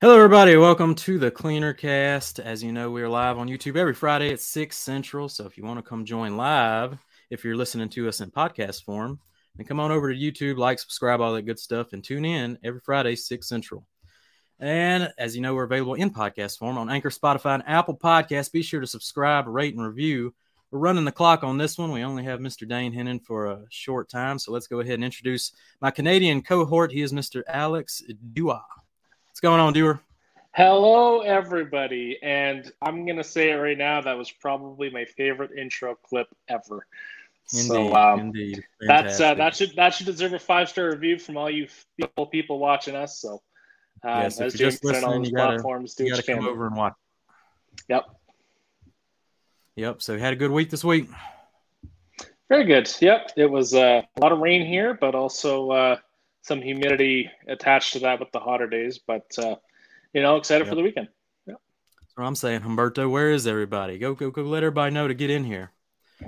Hello, everybody. Welcome to the Cleaner Cast. As you know, we are live on YouTube every Friday at 6 Central. So if you want to come join live, if you're listening to us in podcast form, then come on over to YouTube, like, subscribe, all that good stuff, and tune in every Friday, 6 Central. And as you know, we're available in podcast form on Anchor, Spotify, and Apple Podcasts. Be sure to subscribe, rate, and review. We're running the clock on this one. We only have Mr. Dane Hennen for a short time. So let's go ahead and introduce my Canadian cohort. He is Mr. Alex Dua. What's going on, Doer? Hello, everybody. And I'm going to say it right now. That was probably my favorite intro clip ever. Indeed, so, um, indeed. That's uh, that should that should deserve a five star review from all you people people watching us. So, um, Yes, as you're James just said on all listening, those you gotta- platforms, do You what got you to come over and watch. Yep, Yep. So, you had a good week this week. very good. Yep, it was uh, a lot of rain here, but also uh, some humidity attached to that with the hotter days. But uh, you know, excited Yep. for the weekend. Yeah, so I'm saying, Humberto, where is everybody? Go, go, go! Let everybody know to get in here.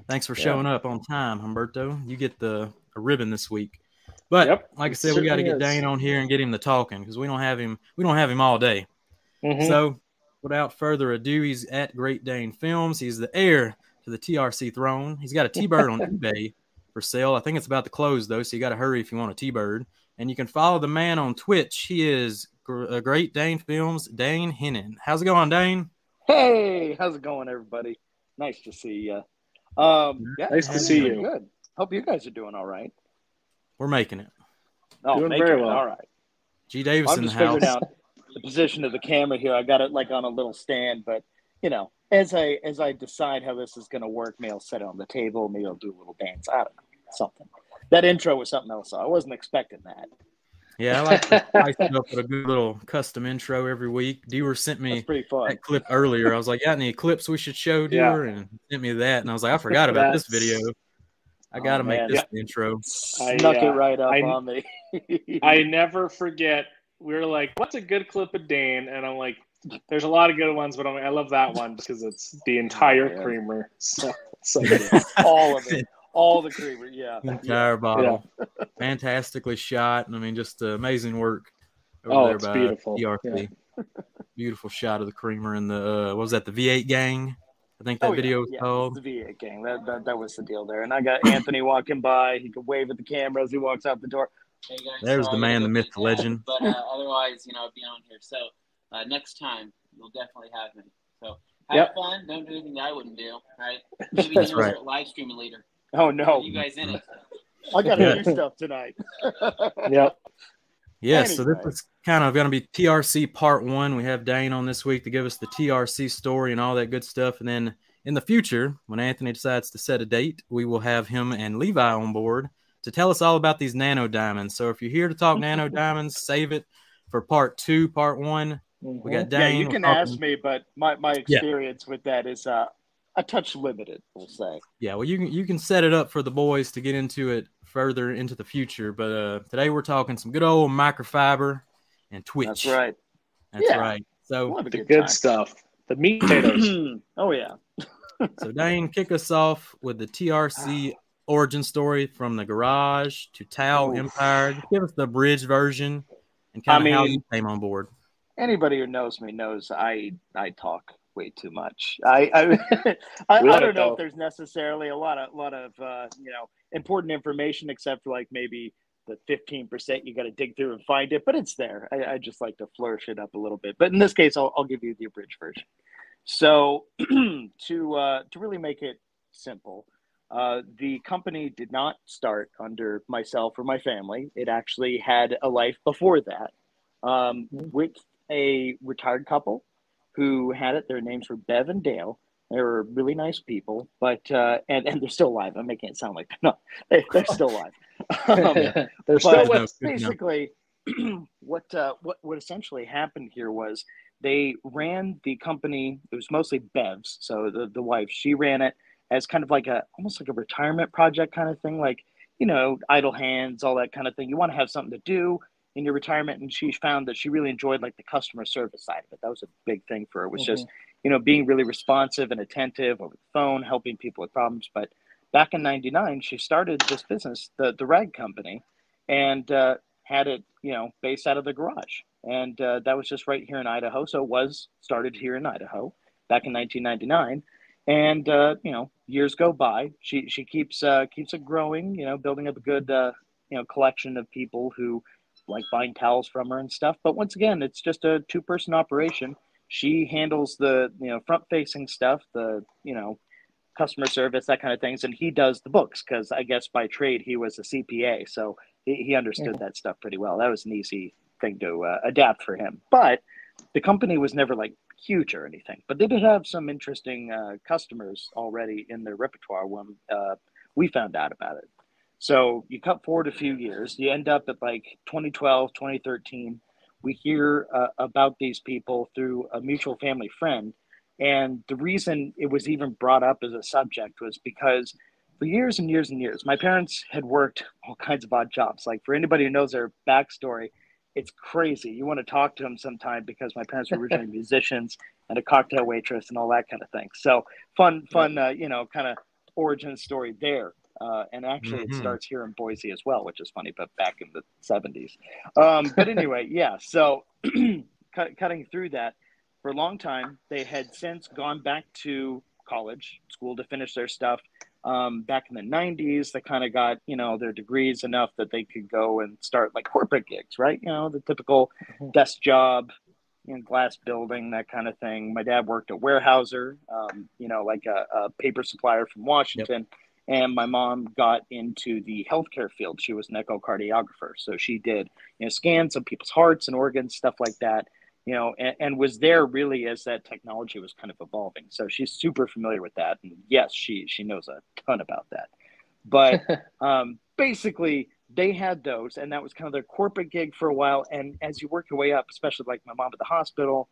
Thanks for Yeah. showing up on time, Humberto. You get the a ribbon this week. But Yep, like I said, we got to get is. Dane on here and get him the talking because we don't have him. We don't have him all day. Mhm. So, without further ado, he's at Great Dane Films. He's the heir to the TRC throne. He's got a T-bird on eBay for sale. I think it's about to close though, so you got to hurry if you want a T-bird. And you can follow the man on Twitch. He is Gr- uh, Great Dane Films, Dane Hennen. How's it going, Dane? Hey, how's it going, everybody? Nice to see you. Um, yeah, Nice to see you. Good. Hope you guys are doing all right. We're making it. Oh, Doing making very it, well. All right. G Davis I'm in the just house. figuring out the position of the camera here. I got it like on a little stand, but you know, as I as I decide how this is going to work, maybe I'll set it on the table. Maybe I'll do a little dance. I don't know, something. That intro was something else. I wasn't expecting that. Yeah, I like to spice it up with a good little custom intro every week. Dewar sent me That's pretty fun. that clip earlier. I was like, "Got any clips we should show, Yeah. Dewar?" And sent me that, and I was like, "I forgot about this video. I got to Oh, make this the intro." I, Snuck it uh, right up I- on me. I never forget. We were like, "What's a good clip of Dane?" And I'm like, "There's a lot of good ones, but I'm I love that one because it's the entire Yeah. creamer." So, so all of it, all the creamer. Yeah. entire bottle. Fantastically shot. and I mean, just uh, amazing work over Oh, there it's by beautiful. TRC. Beautiful shot of the creamer and the uh, what was that? The V8 gang. I think that Oh, yeah, video was yeah, called. The V8 gang. That, that that was the deal there. And I got Anthony walking by. He could wave at the camera as he walks out the door. Hey guys, There's the man, the myth, the legend. that, But uh, otherwise, you know, I'd be on here. So uh, next time, you'll definitely have me. So have Yep. fun. Don't do anything that I wouldn't do. Right? Maybe you That's know, right. start live streaming later. Oh no, You guys in it? I got to do stuff tonight. Yep. Yeah, so this is kind of going to be TRC part one. We have Dane on this week to give us the TRC story and all that good stuff. And then in the future, when Anthony decides to set a date, we will have him and Levi on board to tell us all about these nano diamonds. So if you're here to talk nano diamonds, save it for part two, part one. We got Dane. yeah, you can ask me, but my, my experience with that is uh, a touch limited. We'll say. Yeah, well, you can you can set it up for the boys to get into it further into the future. But uh, today we're talking some good old microfiber and Twitch. That's right. That's Yeah. right. So We'll have The good, good time. stuff. The meat potatoes. oh yeah. So Dane, kick us off with the TRC origin story from the garage to Tau Oof. Empire. Just give us the bridge version and kind I of how you came on board. Anybody who knows me knows I I talk way too much. I I, I, I don't know if there's necessarily a lot of lot of uh, you know important information except for like maybe the 15% you got to dig through and find it, but it's there. I, I just like to flourish it up a little bit. But in this case, I'll, I'll give you the abridged version. So to uh, to really make it simple, uh, the company did not start under myself or my family. It actually had a life before that um, with a retired couple who had it. Their names were Bev and Dale. They were really nice people, but uh, and and they're still alive. I'm making it sound like they're not. They, they're still alive. Um, They're still. Good enough. basically, what uh, what what essentially happened here was they ran the company. It was mostly Bev's, so the the wife she ran it as kind of like a almost like a retirement project kind of thing, like you know idle hands, all that kind of thing. You want to have something to do in your retirement, and she found that she really enjoyed like the customer service side of it. That was a big thing for her. It was mm-hmm. just you know being really responsive and attentive over the phone, helping people with problems. But back in '99, she started this business, the the rag company, and uh, had it you know based out of the garage and uh, that was just right here in Idaho. So it was started here in Idaho back in 1999, and uh, you know years go by. She she keeps uh, keeps it growing. You know, building up a good uh, you know collection of people who like buying towels from her and stuff. But once again, it's just a two person operation. She handles the you know front facing stuff, the you know customer service, that kind of things, and he does the books because I guess by trade he was a CPA, so he, he understood yeah. that stuff pretty well. That was an easy thing to uh, adapt for him. But the company was never like huge or anything. But they did have some interesting uh, customers already in their repertoire when uh, we found out about it. So you cut forward a few years, you end up at like 2012, 2013. We hear uh, about these people through a mutual family friend. And the reason it was even brought up as a subject was because for years and years and years, my parents had worked all kinds of odd jobs. Like for anybody who knows their backstory, it's crazy. You want to talk to them sometime because my parents were originally musicians and a cocktail waitress and all that kind of thing. So fun, fun, uh, you know, kind of origin story there. Uh, and actually, mm-hmm. it starts here in Boise as well, which is funny, but back in the 70s. Um, but anyway, yeah. So cut, cutting through that, for a long time, they had since gone back to college, school to finish their stuff um, back in the 90s they kind of got you know their degrees enough that they could go and start like corporate gigs right you know the typical mm-hmm. desk job in glass building that kind of thing my dad worked at Weyerhaeuser um, you know like a, a, paper supplier from washington yep. And my mom got into the healthcare field she was an echocardiographer so she did you know scans of people's hearts and organs stuff like that you know, and, and, was there really as that technology was kind of evolving. So she's super familiar with that, and yes, she she knows a ton about that. But um, basically, they had those, and that was kind of their corporate gig for a while. And as you work your way up, especially like my mom at the hospital,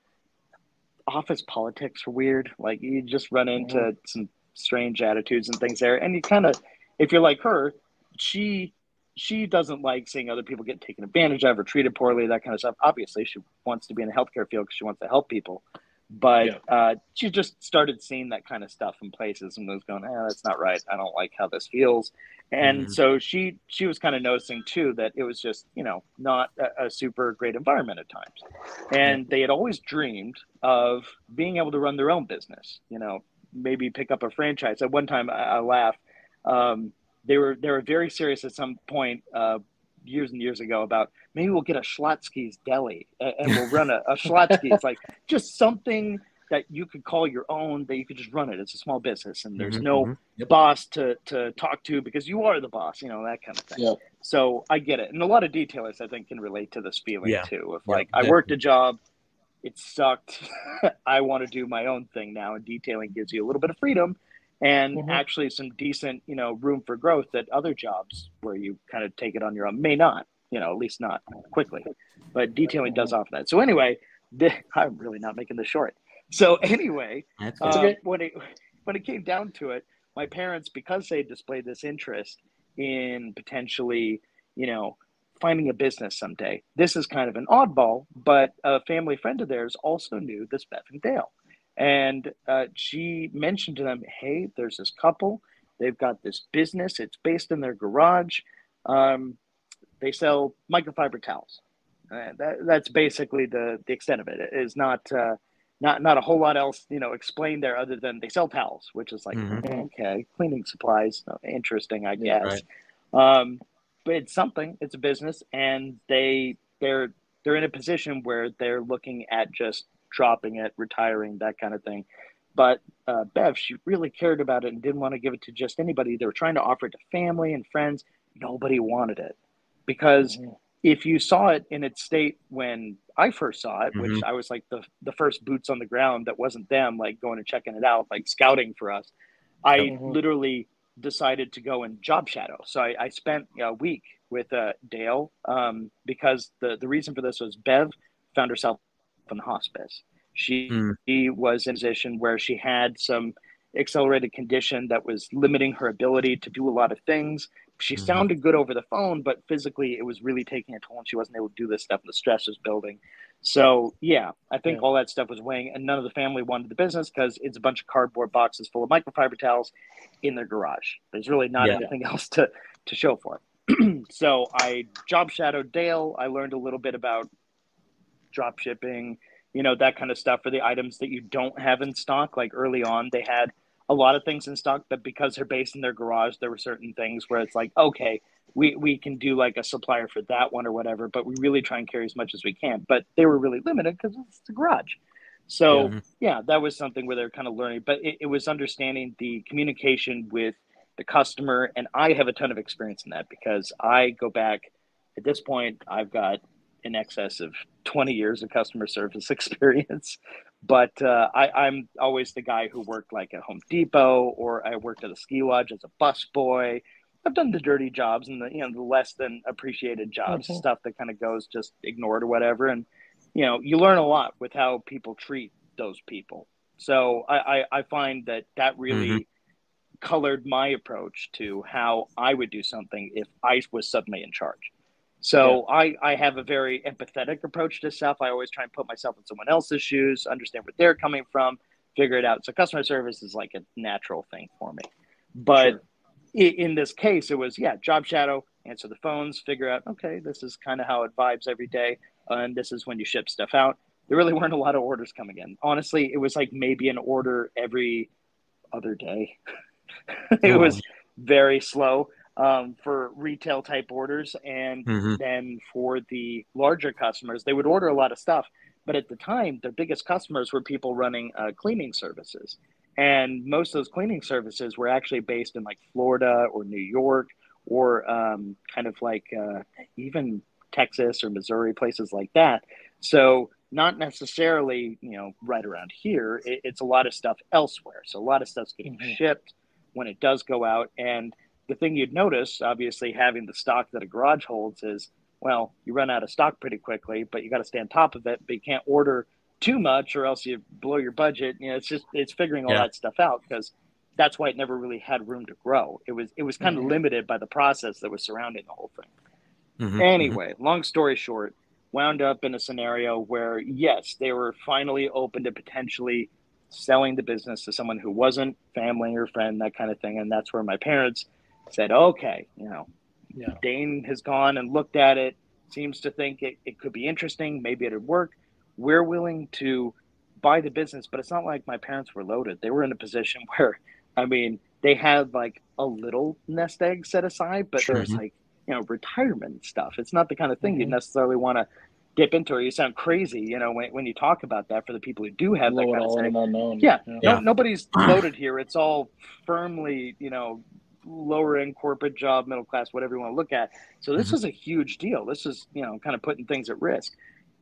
office politics are weird. Like you just run into mm-hmm. some strange attitudes and things there, and you kind of, if you're like her, she she doesn't like seeing other people get taken advantage of or treated poorly, that kind of stuff. Obviously, she wants to be in the healthcare field because she wants to help people. But yeah. uh, she just started seeing that kind of stuff in places and was going, eh, that's not right. I don't like how this feels. And mm-hmm. so she she was kind of noticing too that it was just you know not a, a super great environment at times, and they had always dreamed of being able to run their own business. You know, maybe pick up a franchise. At one time, I, I laughed. Um, they were they were very serious at some point uh, years and years ago about maybe we'll get a Schlotzsky's deli and, and we'll run a, a Schlotzsky's like just something that you could call your own that you could just run it. It's a small business and there's mm-hmm, no mm-hmm. Yep. boss to to talk to because you are the boss, you know that kind of thing. Yep. So I get it, and a lot of detailers I think can relate to this feeling yeah. too. Of like yep, I worked a job, it sucked. I want to do my own thing now, and detailing gives you a little bit of freedom and mm-hmm. actually some decent, you know, room for growth that other jobs where you kind of take it on your own may not, you know, at least not quickly. But detailing does offer that. So anyway, I'm really not making this short. So anyway, uh, when it when it came down to it, my parents, because they displayed this interest in potentially, you know, finding a business someday. This is kind of an oddball, but a family friend of theirs also knew this Bev and Dale. And uh, she mentioned to them, hey, there's this couple. They've got this business. It's based in their garage. Um, they sell microfiber towels. Uh, that, that's basically the, the extent of it. It is not uh, not not a whole lot else, you know, explained there other than they sell towels, which is like mm-hmm. okay, cleaning supplies, interesting, I guess. right. um, it's something. It's a business, and they they're they're in a position where they're looking at just dropping it, retiring, that kind of thing. But uh, Bev, she really cared about it and didn't want to give it to just anybody. They were trying to offer it to family and friends. Nobody wanted it because mm-hmm. if you saw it in its state when I first saw it, mm-hmm. which I was like the the first boots on the ground that wasn't them, like going and checking it out, like scouting for us. I mm-hmm. literally decided to go and job shadow. So I, I spent a week with uh, Dale um, because the, the reason for this was Bev found herself in hospice. She, mm. she was in a position where she had some accelerated condition that was limiting her ability to do a lot of things. She mm-hmm. sounded good over the phone, but physically it was really taking a toll and she wasn't able to do this stuff. And the stress was building. So, yeah, I think yeah. all that stuff was weighing. And none of the family wanted the business because it's a bunch of cardboard boxes full of microfiber towels in their garage. There's really not yeah. anything else to, to show for it. so I job shadowed Dale. I learned a little bit about drop shipping, you know, that kind of stuff for the items that you don't have in stock. Like early on, they had a lot of things in stock, but because they're based in their garage, there were certain things where it's like, okay, we, we can do like a supplier for that one or whatever, but we really try and carry as much as we can. But they were really limited because it's a garage. So yeah. Mm-hmm. yeah. that was something where they're kind of learning, but it, it was understanding the communication with the customer. And I have a ton of experience in that because I go back at this point, I've got in excess of 20 years of customer service experience. But uh, I, am always the guy who worked like at Home Depot or I worked at a ski lodge as a bus boy. I've done the dirty jobs and the you know the less than appreciated jobs, mm-hmm. stuff that kind of goes just ignored or whatever. And you know you learn a lot with how people treat those people. So I, I, I find that that really mm-hmm. colored my approach to how I would do something if I was suddenly in charge. So yeah. I, I have a very empathetic approach to stuff. I always try and put myself in someone else's shoes, understand where they're coming from, figure it out. So customer service is like a natural thing for me. But sure. in this case, it was, yeah, job shadow, answer the phones, figure out, okay, this is kind of how it vibes every day. and this is when you ship stuff out. There really weren't a lot of orders coming in. Honestly, it was like maybe an order every other day. it oh. was very slow um, for retail type orders. And mm-hmm. then for the larger customers, they would order a lot of stuff. But at the time, their biggest customers were people running uh, cleaning services. And most of those cleaning services were actually based in like Florida or New York or um, kind of like uh, even Texas or Missouri, places like that. So not necessarily, you know, right around here. It, it's a lot of stuff elsewhere. So a lot of stuff's getting mm-hmm. shipped when it does go out. And the thing you'd notice, obviously, having the stock that a garage holds is, well, you run out of stock pretty quickly, but you got to stay on top of it. But you can't order too much, or else you blow your budget. You know, it's just it's figuring all yeah. that stuff out because that's why it never really had room to grow. It was it was kind mm-hmm. of limited by the process that was surrounding the whole thing. Mm-hmm. Anyway, mm-hmm. long story short, wound up in a scenario where yes, they were finally open to potentially selling the business to someone who wasn't family or friend, that kind of thing, and that's where my parents said, okay, you know, yeah. Dane has gone and looked at it, seems to think it, it could be interesting, maybe it'd work. We're willing to buy the business, but it's not like my parents were loaded. They were in a position where, I mean, they had like a little nest egg set aside, but sure. there's like, you know, retirement stuff. It's not the kind of thing mm-hmm. you necessarily want to dip into or you sound crazy, you know, when, when you talk about that for the people who do have Low that kind of thing. Yeah, yeah. No, nobody's loaded here. It's all firmly, you know, lower end corporate job, middle class, whatever you want to look at. So this mm-hmm. is a huge deal. This is, you know, kind of putting things at risk.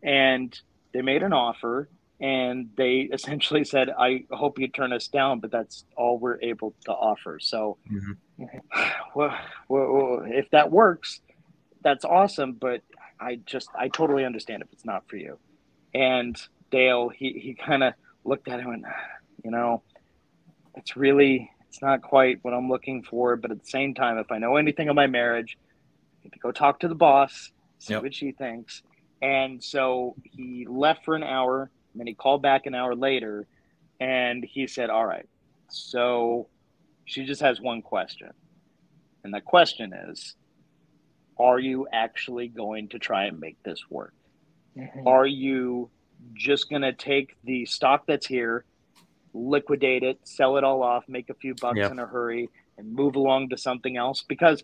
And they made an offer and they essentially said, I hope you turn us down, but that's all we're able to offer. So, mm-hmm. well, well, if that works, that's awesome. But I just, I totally understand if it's not for you. And Dale, he, he kind of looked at him and, you know, it's really, it's not quite what I'm looking for, but at the same time, if I know anything of my marriage, I need to go talk to the boss, see yep. what she thinks. And so he left for an hour, and then he called back an hour later, and he said, All right, so she just has one question. And the question is, are you actually going to try and make this work? Mm-hmm. Are you just going to take the stock that's here liquidate it, sell it all off, make a few bucks yep. in a hurry, and move along to something else. Because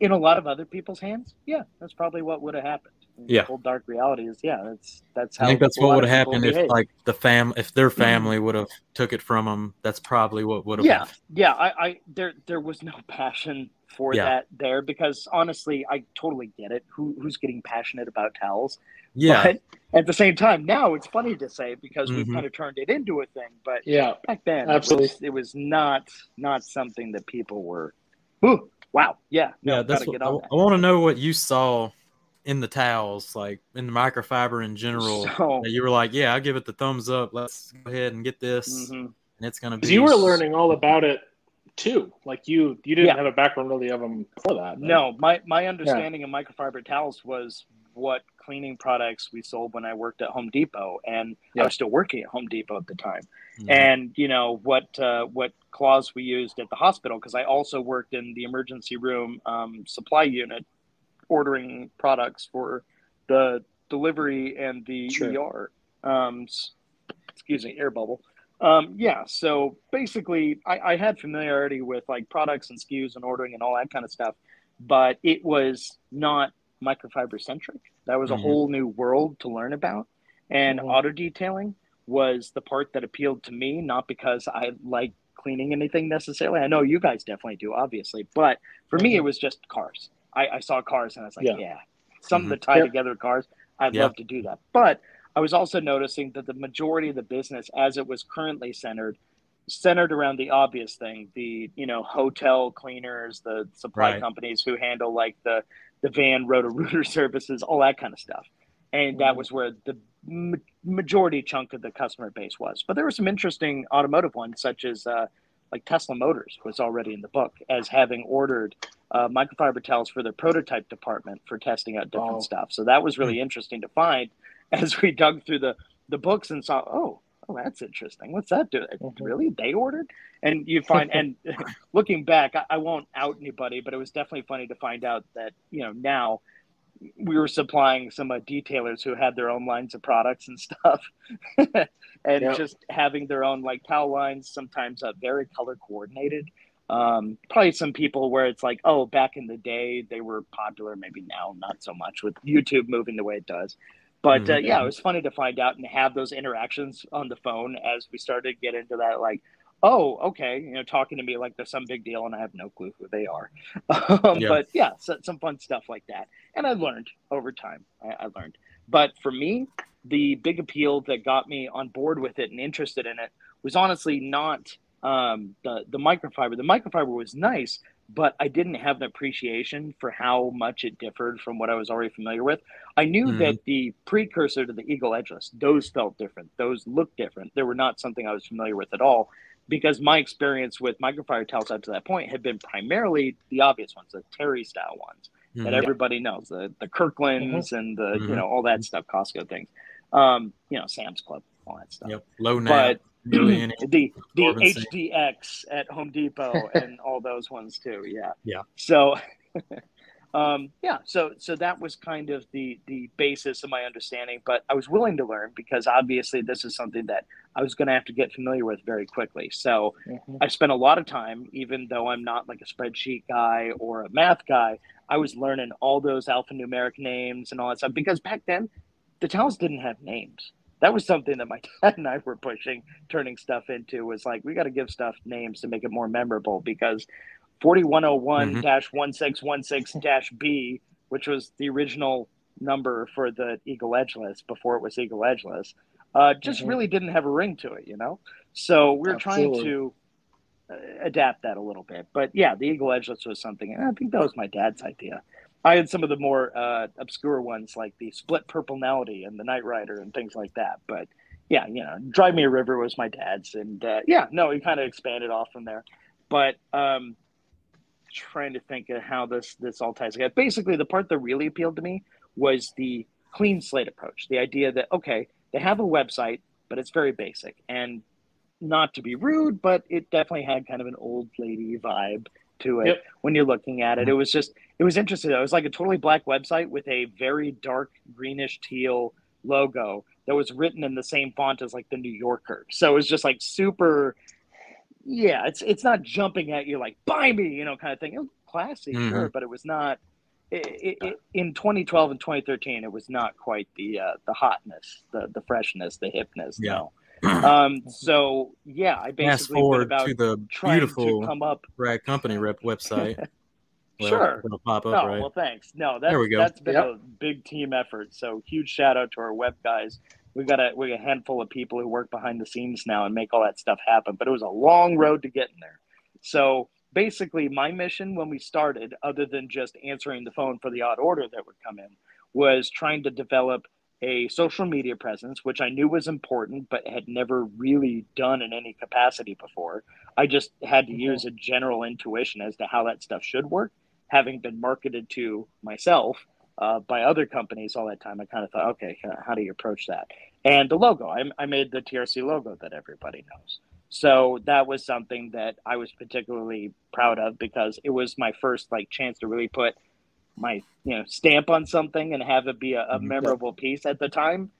in a lot of other people's hands, yeah, that's probably what would have happened. yeah, the whole dark reality is yeah, that's that's how I think that's what would have happened behave. if like the fam if their mm-hmm. family would have took it from them. That's probably what would have. Yeah, happened. yeah. I, I there there was no passion for Yeah. that there because honestly, I totally get it. Who who's getting passionate about towels? Yeah. But at the same time, now it's funny to say because we've Mhm. kind of turned it into a thing. But Yeah. back then, Absolutely. it was, it was not not something that people were. Ooh, wow, yeah, no, yeah, that's what get I, on that. want to know what you saw in the towels, like in the microfiber in general. So, that you were like, yeah, I'll give it the thumbs up. Let's go ahead and get this, mhm. and it's gonna be. You were learning all about it too. Like you, you didn't Yeah. have a background really of them for that. right? No, my my understanding of microfiber towels was what cleaning products we sold when I worked at Home Depot, and Yeah. I was still working at Home Depot at the time. Mhm. And you know what uh, what claws we used at the hospital because I also worked in the emergency room um, supply unit, ordering products for the delivery and the Sure. ER. Um, excuse me, air bubble. Um, yeah, so basically, I, I had familiarity with like products and SKUs and ordering and all that kind of stuff, but it was not microfiber centric. That was a Mhm. whole new world to learn about. And Mhm. auto detailing was the part that appealed to me, not because I like cleaning anything necessarily. I know you guys definitely do, obviously, but for me, Mhm. it was just cars. I, I saw cars and I was like, Yeah. yeah, something Mhm. to tie Yep. together cars. I'd Yeah. love to do that. But I was also noticing that the majority of the business, as it was currently centered, centered around the obvious thing the you know hotel cleaners the supply Right. companies who handle like the the van roto rooter services all that kind of stuff and that Mhm. was where the ma- majority chunk of the customer base was but there were some interesting automotive ones such as uh, like tesla motors was already in the book as having ordered uh, microfiber towels for their prototype department for testing out different Wow. stuff so that was really interesting to find as we dug through the the books and saw oh oh that's interesting. What's that do Mhm. really? They ordered? And you find and looking back I, I won't out anybody but it was definitely funny to find out that you know now we were supplying some uh, detailers who had their own lines of products and stuff and Yeah. just having their own like towel lines sometimes uh, very color coordinated. Um, probably some people where it's like oh back in the day they were popular. Maybe now not so much with youtube moving the way it does but uh, Mhm. yeah it was funny to find out and have those interactions on the phone as we started to get into that like oh okay you know talking to me like there's some big deal and i have no clue who they are um, Yeah. but yeah so, some fun stuff like that and i learned over time I, I learned but for me the big appeal that got me on board with it and interested in it was honestly not um, the the microfiber. The microfiber was nice, but I didn't have an appreciation for how much it differed from what I was already familiar with. I knew Mhm. that the precursor to the Eagle Edgeless, those felt different. Those looked different. They were not something I was familiar with at all. Because my experience with microfiber towels up to that point had been primarily the obvious ones, the Terry style ones that Mhm. everybody knows the the Kirklands and the you know all that stuff, Costco things, um, you know Sam's Club, all that stuff. Yep. Low nap. But really any- the the Absorbent HDX at Home Depot and all those ones too, yeah. Yeah. So, um, yeah, so so that was kind of the the basis of my understanding. But I was willing to learn because obviously this is something that I was going to have to get familiar with very quickly. So Mhm. I spent a lot of time, even though I'm not like a spreadsheet guy or a math guy, I was learning all those alphanumeric names and all that stuff because back then the towels didn't have names. That was something that my dad and I were pushing, turning stuff into was like, we got to give stuff names to make it more memorable because 4101 1616 B, which was the original number for the Eagle Edgeless before it was Eagle Edgeless, uh, just Mhm. really didn't have a ring to it, you know? So we we're trying to uh, adapt that a little bit. But yeah, the Eagle Edgeless was something, and I think that was my dad's idea. I had some of the more uh, obscure ones like the Split Purple Melody and the Night Rider and things like that. But yeah, you know, Dry Me a River was my dad's, and uh, yeah, no, he kind of expanded off from there. But um, trying to think of how this this all ties together. Basically, the part that really appealed to me was the clean slate approach. The idea that okay, they have a website, but it's very basic and not to be rude, but it definitely had kind of an old lady vibe to it Yep. when you're looking at it. It was just it was interesting. It was like a totally black website with a very dark greenish teal logo that was written in the same font as like the New Yorker. So it was just like super yeah, it's it's not jumping at you like buy me, you know, kind of thing. It was classy, Mhm. sure, but it was not it, it, it, in 2012 and 2013 it was not quite the uh, the hotness, the the freshness, the hipness, Yeah. no. Um so yeah, I Fast basically went forward about to the beautiful to come up Rag Company rep website. Well, Sure. It'll pop up, No, right? well, thanks. No, that's, There we go. that's been Yep. a big team effort. So huge shout out to our web guys. We got a we got a handful of people who work behind the scenes now and make all that stuff happen. But it was a long road to get in there. So basically, my mission when we started, other than just answering the phone for the odd order that would come in, was trying to develop a social media presence, which I knew was important, but had never really done in any capacity before. I just had to Mhm. use a general intuition as to how that stuff should work having been marketed to myself uh, by other companies all that time, I kind of thought, okay, how do you approach that? And the logo, I, I made the TRC logo that everybody knows. So that was something that I was particularly proud of because it was my first like chance to really put my you know stamp on something and have it be a, a Mhm. memorable piece. At the time,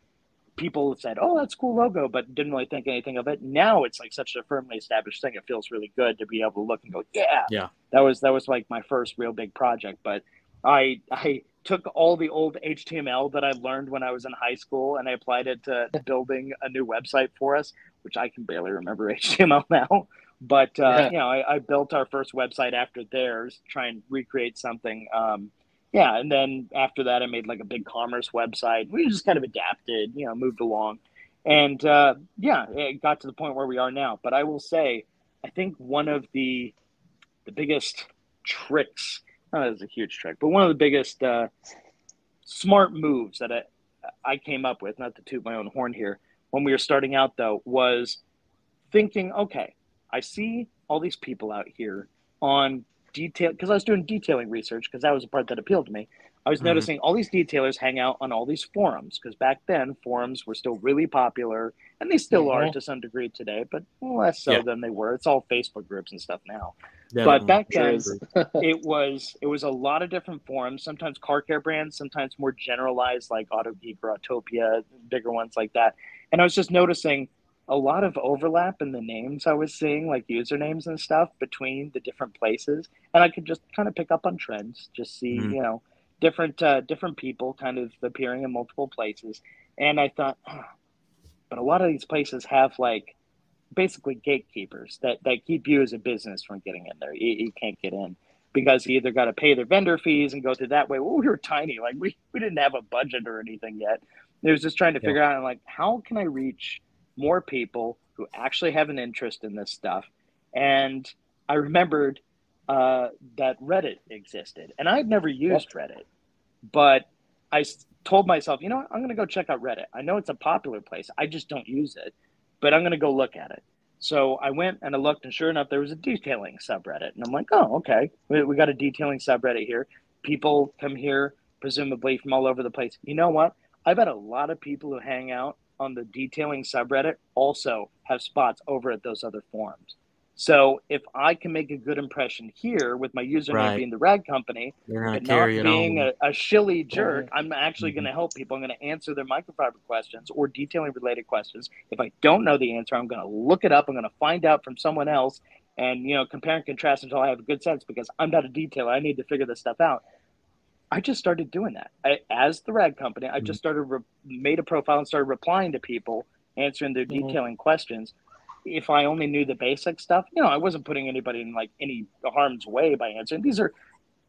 people said, "Oh, that's a cool logo," but didn't really think anything of it. Now it's like such a firmly established thing. It feels really good to be able to look and go, "Yeah, Yeah. That was that was like my first real big project. But I I took all the old HTML that I learned when I was in high school and I applied it to building a new website for us, which I can barely remember HTML now. But uh, Yeah. you know, I, I built our first website after theirs, try and recreate something. Um, yeah, and then after that, I made like a big commerce website. We just kind of adapted, you know, moved along, and uh, yeah, it got to the point where we are now. But I will say, I think one of the the biggest tricks, not as a huge trick, but one of the biggest uh, smart moves that I, I came up with, not to toot my own horn here, when we were starting out though, was thinking, okay, I see all these people out here on detail because I was doing detailing research because that was the part that appealed to me. I was Mhm. noticing all these detailers hang out on all these forums because back then forums were still really popular and they still are Mhm. to some degree today, but less so Yeah. than they were. It's all Facebook groups and stuff now. but back then- it was it was a lot of different forums, sometimes car care brands, sometimes more generalized like Auto Geek or Autopia, bigger ones like that. And I was just noticing a lot of overlap in the names I was seeing, like usernames and stuff between the different places. And I could just kind of pick up on trends, just see, Mhm. you know, different uh, different people kind of appearing in multiple places. And I thought, "Ah, but a lot of these places have like basically gatekeepers that, that keep you as a business from getting in there. You, you can't get in because you either got to pay their vendor fees and go through that way. Well, we were tiny, like we, we didn't have a budget or anything yet. It was just trying to Yeah. figure out like how can I reach more people who actually have an interest in this stuff. And I remembered uh, that Reddit existed, and I'd never used Reddit, but I told myself, you know what, I'm going to go check out Reddit. I know it's a popular place, I just don't use it, but I'm going to go look at it. So I went and I looked, and sure enough, there was a detailing subreddit, and I'm like, oh, okay, we, we got a detailing subreddit here. People come here presumably from all over the place. You know what? I bet a lot of people who hang out on the detailing subreddit also have spots over at those other forums. So if I can make a good impression here with my username Right. being the Rag Company, but not being a, a shilly jerk, I'm actually Mhm. going to help people. I'm going to answer their microfiber questions or detailing related questions. If I don't know the answer, I'm going to look it up. I'm going to find out from someone else and, you know, compare and contrast until I have a good sense because I'm not a detailer. I need to figure this stuff out. I just started doing that I, as the rag company. I just started re- made a profile and started replying to people, answering their Mhm. detailing questions. If I only knew the basic stuff, you know, I wasn't putting anybody in like any harm's way by answering. These are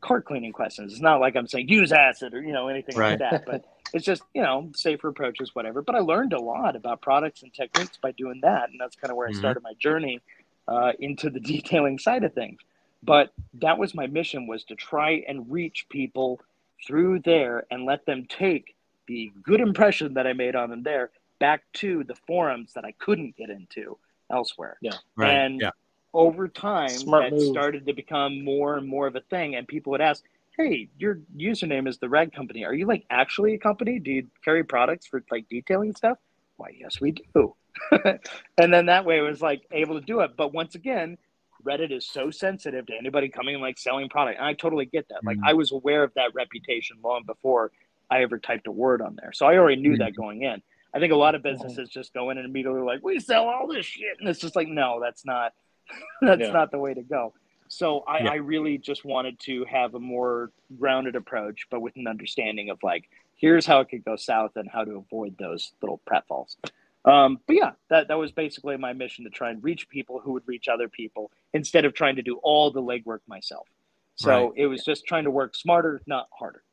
car cleaning questions. It's not like I'm saying use acid or you know anything Right. like that. But it's just you know safer approaches, whatever. But I learned a lot about products and techniques by doing that, and that's kind of where Mhm. I started my journey uh, into the detailing side of things. But that was my mission was to try and reach people through there and let them take the good impression that I made on them there back to the forums that I couldn't get into elsewhere. Yeah. Right. and- yeah. Over time, Smart that move. started to become more and more of a thing, and people would ask, "Hey, your username is the Rag Company. Are you like actually a company? Do you carry products for like detailing stuff?" Why, yes, we do. and then that way it was like able to do it. But once again, Reddit is so sensitive to anybody coming and like selling product. And I totally get that. Like Mhm. I was aware of that reputation long before I ever typed a word on there. So I already knew that going in. I think a lot of businesses just go in and immediately like, we sell all this shit. And it's just like, no, that's not that's Yeah. not the way to go. So I, Yeah. I really just wanted to have a more grounded approach, but with an understanding of like, here's how it could go south and how to avoid those little pratfalls. Um, but yeah, that, that was basically my mission to try and reach people who would reach other people instead of trying to do all the legwork myself. So Right. it was just trying to work smarter, not harder.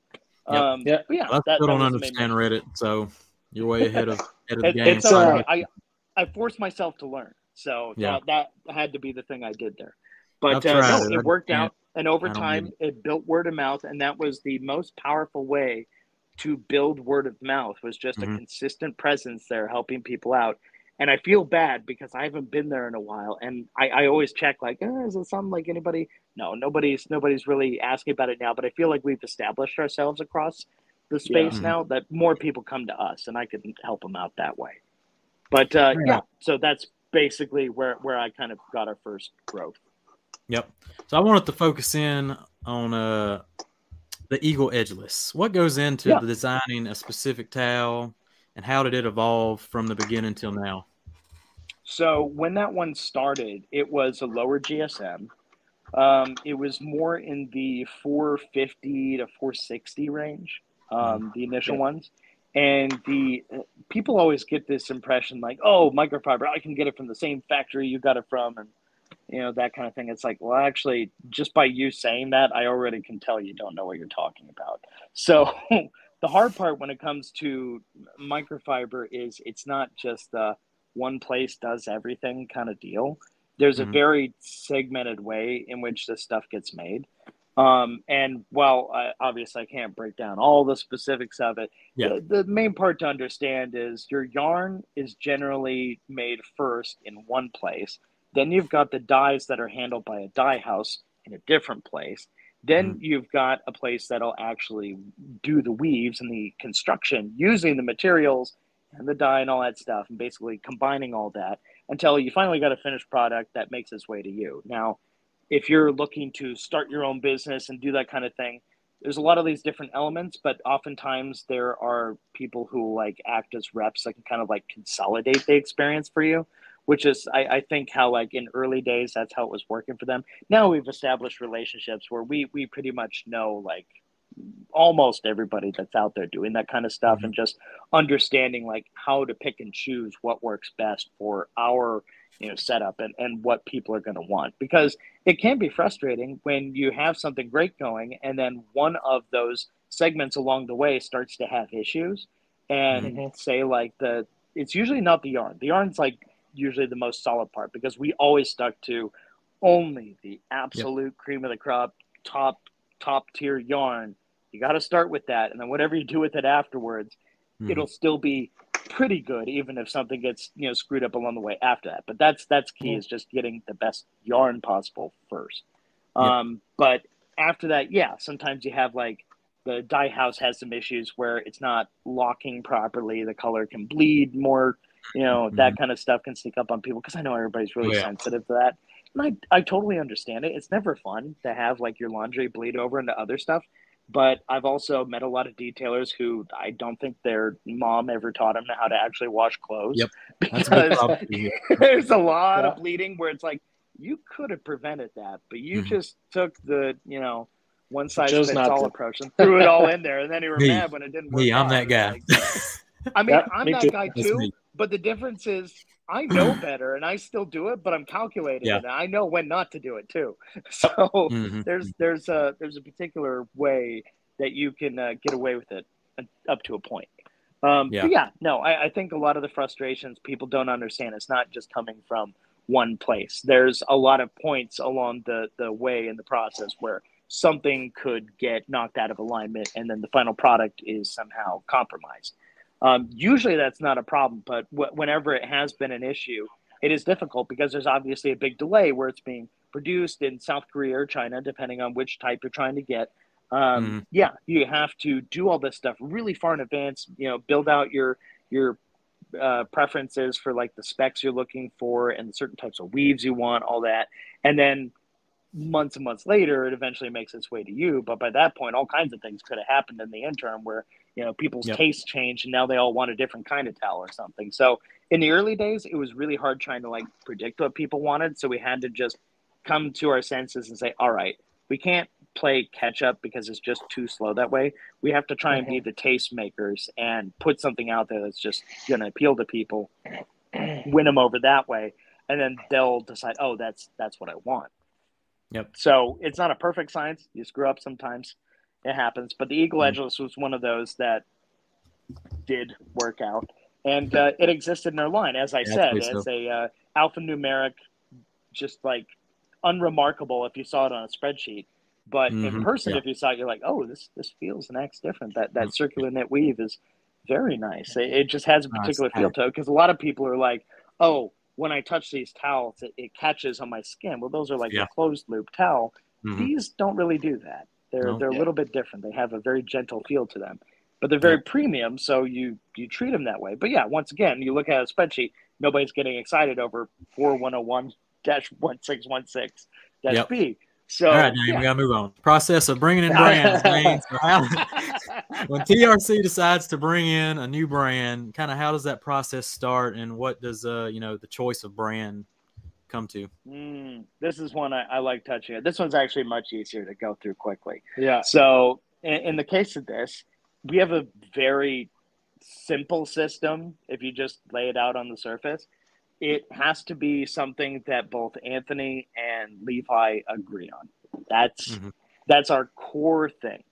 Yep. Um, Yeah. but yeah, I that- still that don't was the main understand Reddit, so you're way ahead of ahead of the It, game. it's uh. I I forced myself to learn, so Yeah. that, that had to be the thing I did there. But uh, tried no, it. it, worked out, and over time, get it built word of mouth, and that was the most powerful way to build word of mouth was just Mhm. a consistent presence there, helping people out. And I feel bad because I haven't been there in a while, and I, I always check like, eh, is it something like anybody? No, nobody's nobody's really asking about it now. But I feel like we've established ourselves across the space Mhm. now that more people come to us, and I can help them out that way. But uh, Yeah. yeah, so that's basically where where I kind of got our first growth. Yep. So I wanted to focus in on uh the Eagle Edgeless. What goes into Yeah. designing a specific towel, and how did it evolve from the beginning till now? So when that one started, it was a lower GSM. Um, it was more in the 450 to 460 range, um, the initial Yeah. ones. And the uh, people always get this impression like, oh, microfiber, I can get it from the same factory you got it from, and you know that kind of thing. It's like, well, actually, just by you saying that, I already can tell you don't know what you're talking about. So the hard part when it comes to microfiber is it's not just the one place does everything kind of deal. There's a Mhm. very segmented way in which this stuff gets made. Um, and while I, obviously I can't break down all the specifics of it, Yeah. the, the main part to understand is your yarn is generally made first in one place. Then you've got the dyes that are handled by a dye house in a different place. Then mm-hmm. you've got a place that'll actually do the weaves and the construction using the materials and the dye and all that stuff, and basically combining all that until you finally got a finished product that makes its way to you. Now, if you're looking to start your own business and do that kind of thing, there's a lot of these different elements, but oftentimes there are people who like act as reps that can kind of like consolidate the experience for you, which is I, I think how like in early days that's how it was working for them. Now we've established relationships where we we pretty much know like almost everybody that's out there doing that kind of stuff Mhm. and just understanding like how to pick and choose what works best for our you know setup and, and what people are going to want because it can be frustrating when you have something great going and then one of those segments along the way starts to have issues and Mhm. say like the it's usually not the yarn the yarn's like usually the most solid part because we always stuck to only the absolute cream of the crop top top tier yarn you got to start with that and then whatever you do with it afterwards Mhm. it'll still be pretty good even if something gets you know screwed up along the way after that but that's that's key Mhm. is just getting the best yarn possible first Yeah. um but after that yeah sometimes you have like the dye house has some issues where it's not locking properly the color can bleed more you know that kind of stuff can sneak up on people because i know everybody's really Oh, yeah. sensitive to that and I, I totally understand it it's never fun to have like your laundry bleed over into other stuff but I've also met a lot of detailers who I don't think their mom ever taught them how to actually wash clothes. Yep. That's Because problem. for you. there's a lot Yeah. of bleeding where it's like you could have prevented that, but you Mhm. just took the you know one size fits all to. approach and threw it all in there, and then you were Me. mad when it didn't work. Me, I'm out. that guy. Like- I mean, Yeah, I'm me that too. guy too. But the difference is, I know better, and I still do it, but I'm calculating Yeah. it. And I know when not to do it too. So Mhm. there's there's a there's a particular way that you can uh, get away with it up to a point. Um, Yeah. Yeah, no, I, I think a lot of the frustrations people don't understand. It's not just coming from one place. There's a lot of points along the the way in the process where something could get knocked out of alignment, and then the final product is somehow compromised. Um, usually that's not a problem, but wh- whenever it has been an issue, it is difficult because there's obviously a big delay where it's being produced in South Korea or China, depending on which type you're trying to get. Um, Mhm. Yeah, you have to do all this stuff really far in advance. You know, build out your your uh, preferences for like the specs you're looking for and certain types of weaves you want, all that, and then months and months later, it eventually makes its way to you. But by that point, all kinds of things could have happened in the interim where you know people's Yep. tastes changed and now they all want a different kind of towel or something. So in the early days, it was really hard trying to like predict what people wanted. So we had to just come to our senses and say, all right, we can't play catch up because it's just too slow that way. We have to try and be mm-hmm. the taste makers and put something out there that's just going to appeal to people, win them over that way, and then they'll decide, oh, that's that's what I want. Yep. So it's not a perfect science. You screw up sometimes. It happens. But the Eagle Mhm. Edgeless was one of those that did work out. And uh, it existed in our line, as I Yeah, said, I'd so. as a uh, alphanumeric, just like unremarkable if you saw it on a spreadsheet. But in Mhm. person, Yeah. if you saw it, you're like, oh, this this feels and acts different. That that circular knit weave is very nice. It, it just has a Nice. particular feel to it because a lot of people are like, oh, when I touch these towels, it, it catches on my skin. Well, those are like Yeah. a closed loop towel. Mhm. These don't really do that. They're No. they're a little bit different. They have a very gentle feel to them, but they're very Yeah. premium. So you you treat them that way. But yeah, once again, you look at a spreadsheet. Nobody's getting excited over four one zero one dash one six one six dash B. So All right, Dane, we gotta move on. Process of bringing in brands. So how, when TRC decides to bring in a new brand, kind of how does that process start, and what does uh you know the choice of brand come to? Mm, this is one I, I like touching. This one's actually much easier to go through quickly. Yeah. So in, in the case of this, we have a very simple system. If you just lay it out on the surface, it has to be something that both Anthony and Levi agree on. That's Mhm. that's our core thing.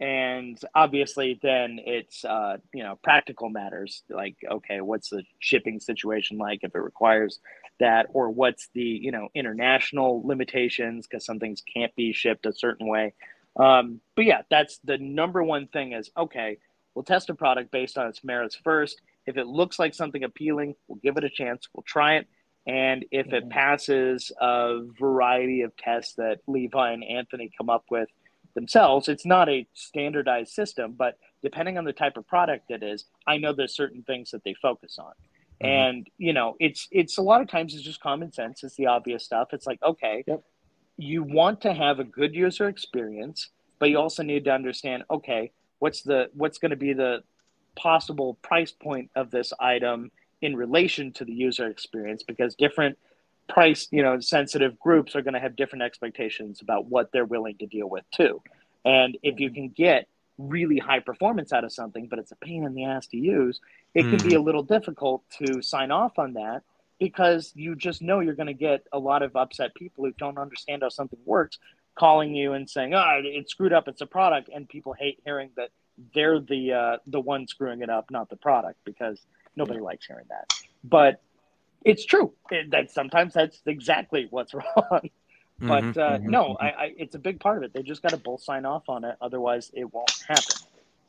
And obviously, then it's uh, you know practical matters like okay, what's the shipping situation like if it requires that, or what's the you know international limitations because some things can't be shipped a certain way. Um, but yeah, that's the number one thing is okay, we'll test a product based on its merits first. If it looks like something appealing, we'll give it a chance, we'll try it. And if it Mhm. passes a variety of tests that Levi and Anthony come up with themselves, it's not a standardized system, but depending on the type of product it is, I know there's certain things that they focus on. Mhm. And you know, it's it's a lot of times it's just common sense. It's the obvious stuff. It's like, okay, Yep. you want to have a good user experience, but you also need to understand, okay, what's the what's going to be the possible price point of this item in relation to the user experience because different price you know sensitive groups are going to have different expectations about what they're willing to deal with too and if you can get really high performance out of something but it's a pain in the ass to use it can be a little difficult to sign off on that because you just know you're going to get a lot of upset people who don't understand how something works calling you and saying oh it's screwed up it's a product and people hate hearing that they're the uh, the one screwing it up not the product because nobody likes hearing that. But it's true. It, that sometimes that's exactly what's wrong but Mhm, uh, mhm, no, mhm. I, I, it's a big part of it. They just got to both sign off on it, otherwise it won't happen.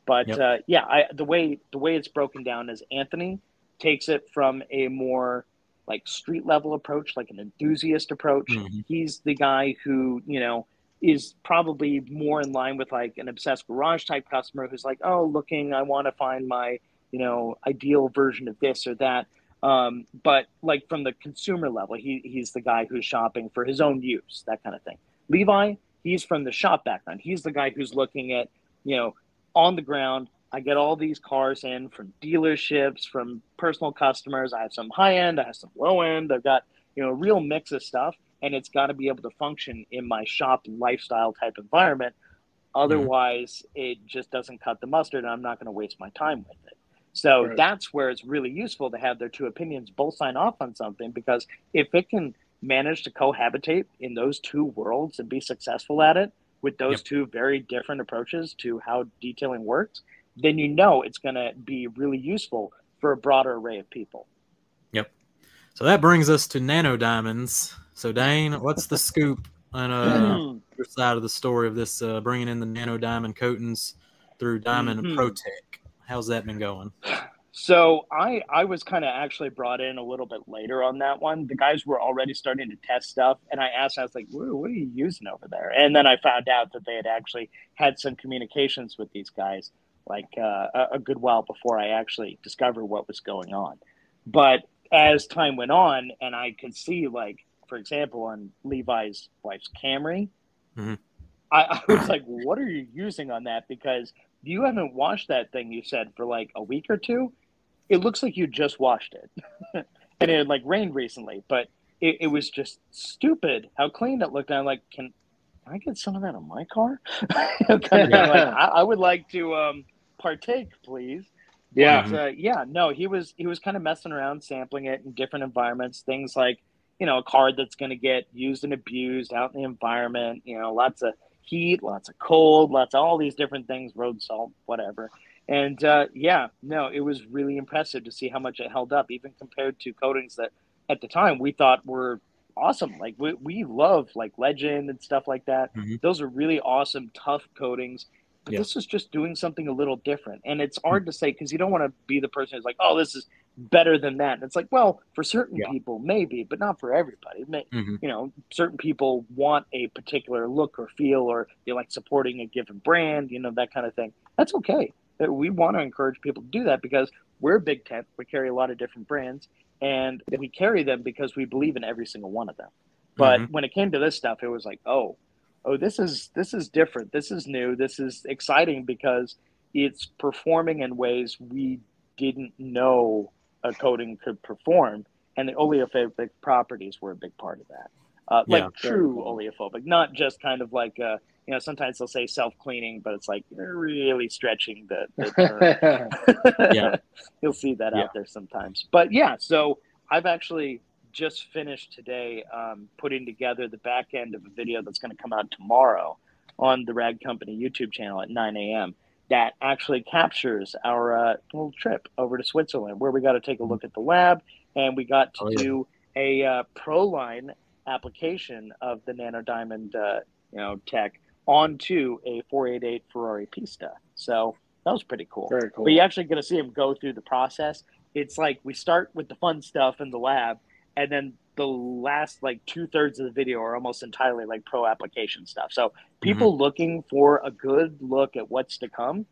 But Yep. uh, yeah, I, the way the way it's broken down is Anthony takes it from a more like street level approach, like an enthusiast approach. Mhm. He's the guy who you know is probably more in line with like an obsessed garage type customer who's like, oh, looking, I want to find my you know ideal version of this or that. Um, but like from the consumer level, he, he's the guy who's shopping for his own use, that kind of thing. Levi, he's from the shop background. He's the guy who's looking at, you know, on the ground. I get all these cars in from dealerships, from personal customers. I have some high end, I have some low end. I've got, you know, a real mix of stuff, and it's got to be able to function in my shop lifestyle type environment. Otherwise, it just doesn't cut the mustard, and I'm not going to waste my time with it. So Right. that's where it's really useful to have their two opinions both sign off on something because if it can manage to cohabitate in those two worlds and be successful at it with those Yep. two very different approaches to how detailing works, then you know it's going to be really useful for a broader array of people. Yep. So that brings us to nano diamonds. So Dane, what's the scoop on uh, your side of the story of this uh, bringing in the nano diamond coatings through Diamond Mhm. Protec? How's that been going? So I I was kind of actually brought in a little bit later on that one. The guys were already starting to test stuff, and I asked, I was like, "What, what are you using over there?" And then I found out that they had actually had some communications with these guys, like uh, a, a good while before I actually discovered what was going on. But as time went on, and I could see, like for example, on Levi's wife's Camry, Mhm. I, I was like, "What are you using on that?" Because you haven't washed that thing. You said for like a week or two it looks like you just washed it and it had like rained recently but it, it was just stupid how clean it looked and i'm like can, can i get some of that on my car kind of like, I, I would like to um, partake please Yeah. but, uh, yeah no he was he was kind of messing around sampling it in different environments things like you know a card that's going to get used and abused out in the environment. You know, lots of heat, lots of cold, lots of all these different things, road salt, whatever. And uh, yeah, no, it was really impressive to see how much it held up, even compared to coatings that at the time we thought were awesome. Like we, we love like Legend and stuff like that. Mhm. Those are really awesome, tough coatings. But Yeah. this is just doing something a little different. And it's hard to say because you don't want to be the person who's like, oh, this is better than that. And it's like, well, for certain Yeah. people, maybe, but not for everybody. May, Mhm. You know, certain people want a particular look or feel, or they like supporting a given brand, you know, that kind of thing. That's okay. Uh, We want to encourage people to do that because we're a big tent. We carry a lot of different brands, and we carry them because we believe in every single one of them. But Mhm. when it came to this stuff, it was like, oh, oh, this is this is different. This is new. This is exciting because it's performing in ways we didn't know a coating could perform, and the oleophobic properties were a big part of that. Uh, like Yeah. true cool. oleophobic, not just kind of like uh, you know. Sometimes they'll say self cleaning, but it's like you're really stretching the, the term. Yeah. You'll see that Yeah. out there sometimes. But yeah, so I've actually just finished today um, putting together the back end of a video that's going to come out tomorrow on the Rag Company YouTube channel at 9 a.m. That actually captures our uh, little trip over to Switzerland, where we got to take a look at the lab and we got to Oh, yeah. do a uh, pro line application of the Nano Diamond, uh, you know, tech onto a 488 Ferrari Pista. So that was pretty cool. Very cool. But you actually get to see him go through the process. It's like we start with the fun stuff in the lab, and then the last like two thirds of the video are almost entirely like pro application stuff. So people looking for a good look at what's to come,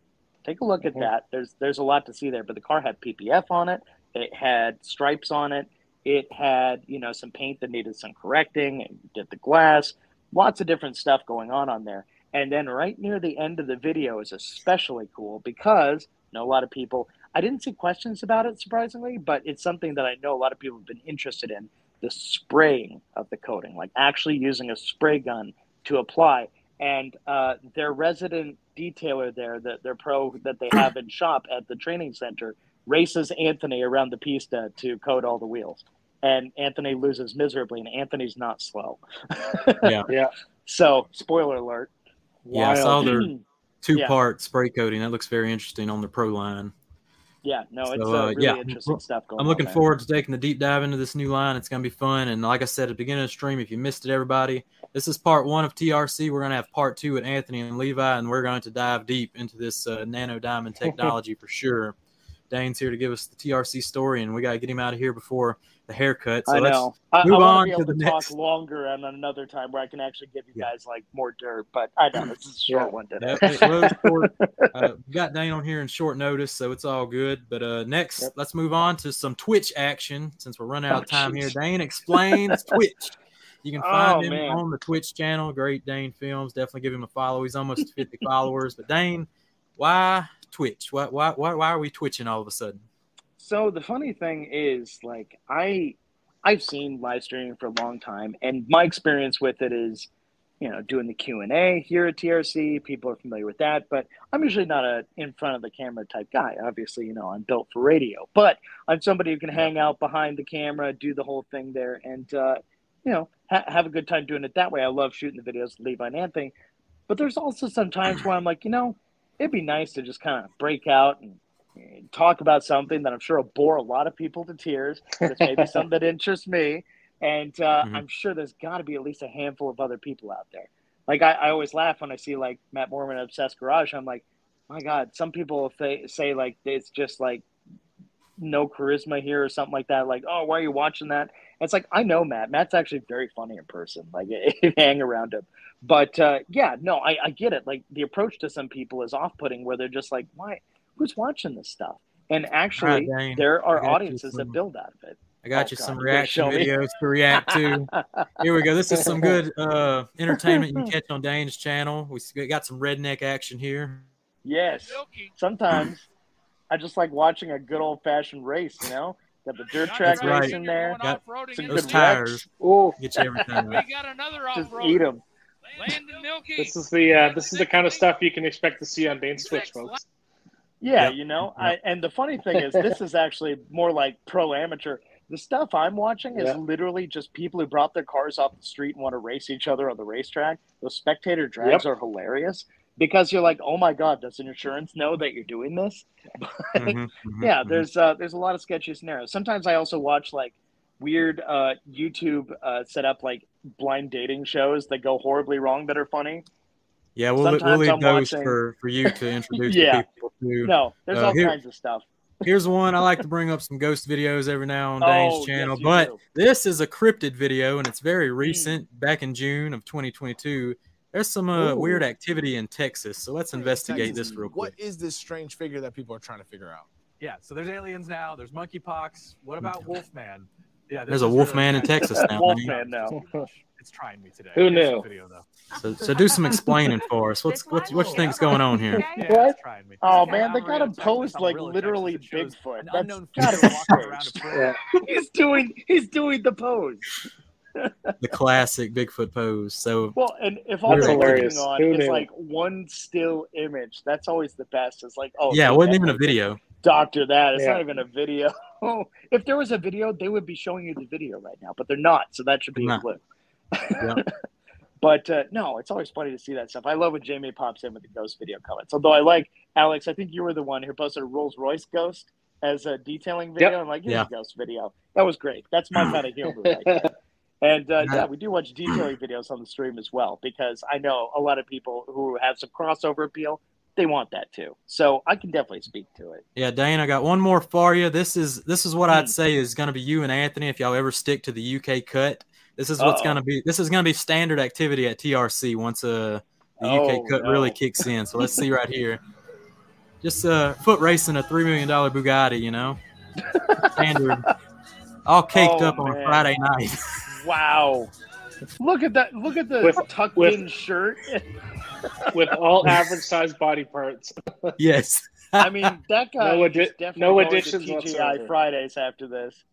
take a look at Mhm. that. There's there's a lot to see there. But the car had PPF on it. It had stripes on it. It had you know some paint that needed some correcting. It did the glass. Lots of different stuff going on on there. And then right near the end of the video is especially cool because you know a lot of people. I didn't see questions about it surprisingly, but it's something that I know a lot of people have been interested in the spraying of the coating, like actually using a spray gun to apply. And uh, their resident detailer there, that their pro that they have in shop at the training center, races Anthony around the pista to coat all the wheels. And Anthony loses miserably, and Anthony's not slow. Yeah. Yeah. So, spoiler alert. Yeah, I saw their two Yeah. part spray coating. That looks very interesting on the pro line. Yeah, no, it's So, uh, uh, really yeah, interesting stuff going I'm looking there. forward to taking the deep dive into this new line. It's going to be fun. And like I said at the beginning of the stream, if you missed it, everybody, this is part one of TRC. We're going to have part two with Anthony and Levi, and we're going to dive deep into this uh, nano diamond technology for sure. Dane's here to give us the TRC story, and we got to get him out of here before the haircut. So I let's know. I, I move on to be able to to, the talk next- longer on another time where I can actually give you Yeah. guys like more dirt. But I know this is a short one today. Yep, it was short. Uh, we got Dane on here in short notice, so it's all good. But uh, next, Yep. let's move on to some Twitch action since we're running out of Oh, time jeez. here. Dane explains Twitch. You can find Oh, him man. on the Twitch channel. Great Dane Films. Definitely give him a follow. He's almost 50 followers. But Dane, why Twitch? Why, why why why are we twitching all of a sudden? So the funny thing is, like I, I've seen live streaming for a long time, and my experience with it is, you know, doing the Q and A here at TRC. People are familiar with that, but I'm usually not a in front of the camera type guy. Obviously, you know, I'm built for radio, but I'm somebody who can hang out behind the camera, do the whole thing there, and uh, you know, ha- have a good time doing it that way. I love shooting the videos, Levi and Anthony, but there's also some times where I'm like, you know, it'd be nice to just kind of break out and and talk about something that I'm sure will bore a lot of people to tears. That's maybe something that interests me. And uh, Mhm. I'm sure there's got to be at least a handful of other people out there. Like, I, I always laugh when I see, like, Matt Moreman Obsessed Garage. I'm like, my God, some people, say, like, it's just like no charisma here or something like that, like, oh, why are you watching that? It's like, I know Matt. Matt's actually very funny in person. Like, hang around him. But uh, yeah, no, I, I get it. Like, the approach to some people is off putting where they're just like, why? Who's watching this stuff? And actually, All right, there are got you audiences that build out of it. I got Oh, you God, some reaction videos to react to. Here we go. This is some good uh, entertainment you can catch on Dane's channel. We got some redneck action here. yes. Sometimes I just like watching a good old fashioned race, you know? Got the dirt track That's right. in there. Got some Those good tires Oh, get you everything. We got another Just off-road. eat them. Landon Milky. this is the uh, this is the kind of stuff you can expect to see on Dane's Twitch, folks. Yeah, Yep. you know, Yep. I, and the funny thing is, this is actually more like pro amateur. The stuff I'm watching is Yeah. literally just people who brought their cars off the street and want to race each other on the racetrack. Those spectator drags are hilarious because you're like, oh my god, does an insurance know that you're doing this? Mhm, mhm, yeah, mhm. there's uh, there's a lot of sketchy scenarios. Sometimes I also watch like weird uh, YouTube uh, set up like blind dating shows that go horribly wrong that are funny. yeah. We'll, we'll sometimes leave I'm those watching- for for you to introduce Yeah. the people to. No, there's Uh, all here- kinds of stuff. Here's one I like to bring up some ghost videos every now on Dane's Oh, channel, yes, but do. this is a cryptid video and it's very Hmm. recent, back in June of 2022. There's some uh, weird activity in Texas, so let's investigate Texas, this real quick. What is this strange figure that people are trying to figure out? Yeah, so there's aliens now. There's monkeypox. What about Wolfman? Yeah, There's a Wolfman in Texas now. man. Wolfman now. It's trying me today. Who knew? Video, though. So, so do some explaining for us. What's what's what you think's going on here? Yeah, What? it's trying me. Oh Yeah, man, they I'm got him real Texas. posed like real literally Texas. It shows Bigfoot. An That's gotta figure be walking around a staged. perimeter. he's doing he's doing the pose. The classic Bigfoot pose. So Well, and if all That's they're working on Who is knew? like one still image, that's always the best. It's like, oh yeah, it they wasn't even a definitely video. Doctor that. It's Yeah. not even a video. if there was a video, they would be showing you the video right now, but they're not. So that should be a clip. Yeah. But uh, no, it's always funny to see that stuff. I love when Jamie pops in with the ghost video comments. Although I like Alex, I think you were the one who posted a Rolls Royce ghost as a detailing video. Yep. I'm like, here's Yeah. a ghost video. That was great. That's my kind of humor. Right. And uh, yeah, we do watch detailing videos on the stream as well because I know a lot of people who have some crossover appeal. They want that too, so I can definitely speak to it. Yeah, Dane, I got one more for you. This is this is what I'd Hmm. say is going to be you and Anthony if y'all ever stick to the UK cut. This is what's going to be. This is going to be standard activity at TRC once uh, the Oh, UK cut no. really kicks in. So let's see right here. Just uh, foot racing a three million dollar Bugatti, you know, standard, all caked Oh, up on a man. Friday night. Wow. Look at that! Look at the With- tucked with- in shirt. with all average sized body parts. yes. I mean, that guy No is addi- definitely no going to additions TGI whatsoever. Fridays after this.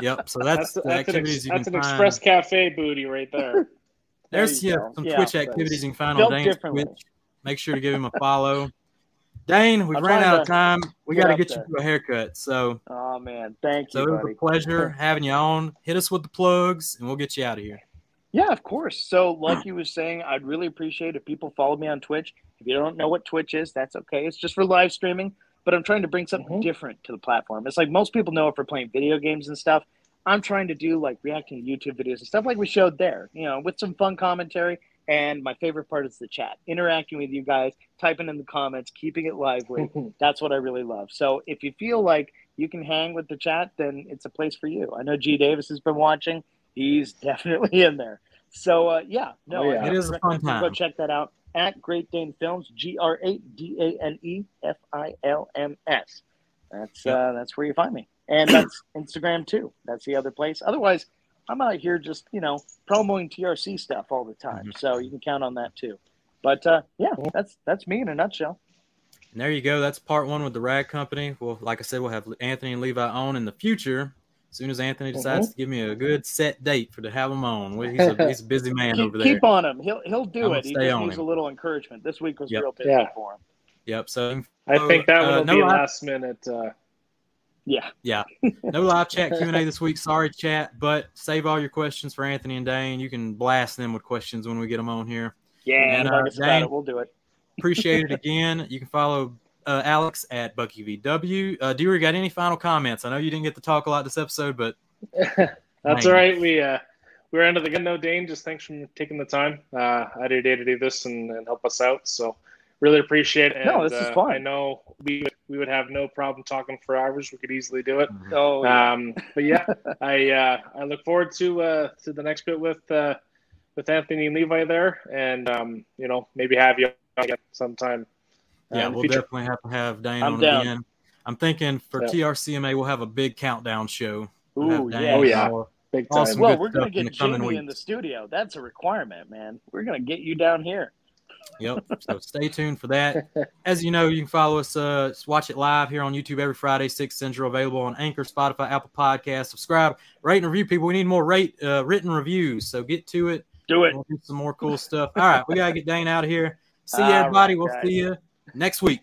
Yep. So that's, That's, the that's, an, activities ex- you that's can an find. Express Cafe booty right there. There's There yeah, go. some Yeah, Twitch activities you can find on built Dane's differently. Twitch. Make sure to give him a follow. Dane, we've I'm ran out of time. We got to up get you there. to a haircut. So, Oh man, thank you. so you, it was a pleasure having you on. Hit us with the plugs, and we'll get you out of here. Yeah, of course. So, like you was saying, I'd really appreciate if people follow me on Twitch. If you don't know what Twitch is, that's okay. It's just for live streaming, but I'm trying to bring something Mhm. different to the platform. It's like most people know it for playing video games and stuff. I'm trying to do like reacting to YouTube videos and stuff like we showed there, you know, with some fun commentary. And my favorite part is the chat, interacting with you guys, typing in the comments, keeping it lively. That's what I really love. So if you feel like you can hang with the chat, then it's a place for you. I know G Davis has been watching. He's definitely in there. So uh, yeah, no, Oh, yeah. It is a fun time. Go check that out at Great Dane Films. G R A D A N E F I L M S. That's uh, that's where you find me, and that's Instagram too. That's the other place. Otherwise, I'm out here just you know promoting TRC stuff all the time, Mhm. so you can count on that too. But uh, yeah, that's that's me in a nutshell. And there you go. That's part one with the Rag Company. Well, like I said, we'll have Anthony and Levi on in the future. As soon as Anthony decides to give me a good set date for to have him on, Well, he's a, he's a busy man keep, over there. keep on him. He'll he'll do I'ma it. He just on needs him. a little encouragement. This week was Yep. real busy Yeah. for him. Yep. So I think that Uh, one will no be live- last minute. Uh, Yeah. Yeah. No live chat Q and A this week. Sorry, chat, but save all your questions for Anthony and Dane. You can blast them with questions when we get them on here. Yeah, And, bug uh, us about Dane- it. We'll do it. Appreciate it again. You can follow uh, Alex at Bucky VW. Uh, Dewey, got any final comments? I know you didn't get to talk a lot this episode, but that's Dang. all right. We uh, we're under the gun, no Dane. Just thanks for taking the time uh, out of your day to do this and, and help us out. So really appreciate it. No, this is uh, fun. I know we would, we would have no problem talking for hours. We could easily do it. Oh, yeah. Um, but yeah, I uh, I look forward to uh, to the next bit with uh, with Anthony and Levi there, and um, you know maybe have you on again sometime. Yeah, we'll future. definitely have to have Dane I'm on down. again. I'm thinking for Yeah. TRCMA, we'll have a big countdown show. Ooh, yeah. Oh, yeah. big time. Awesome. Well, we're gonna stuff in get coming in the studio. That's a requirement, man. We're gonna get you down here. Yep. So stay tuned for that. As you know, you can follow us, uh, just watch it live here on YouTube every Friday, 6 Central, available on Anchor, Spotify, Apple Podcasts. Subscribe, rate, and review people. We need more rate uh, written reviews. So get to it. Do it. We'll do some more cool stuff. All right. We got to get Dane out of here. See you, everybody. right, we'll guys. see you next week.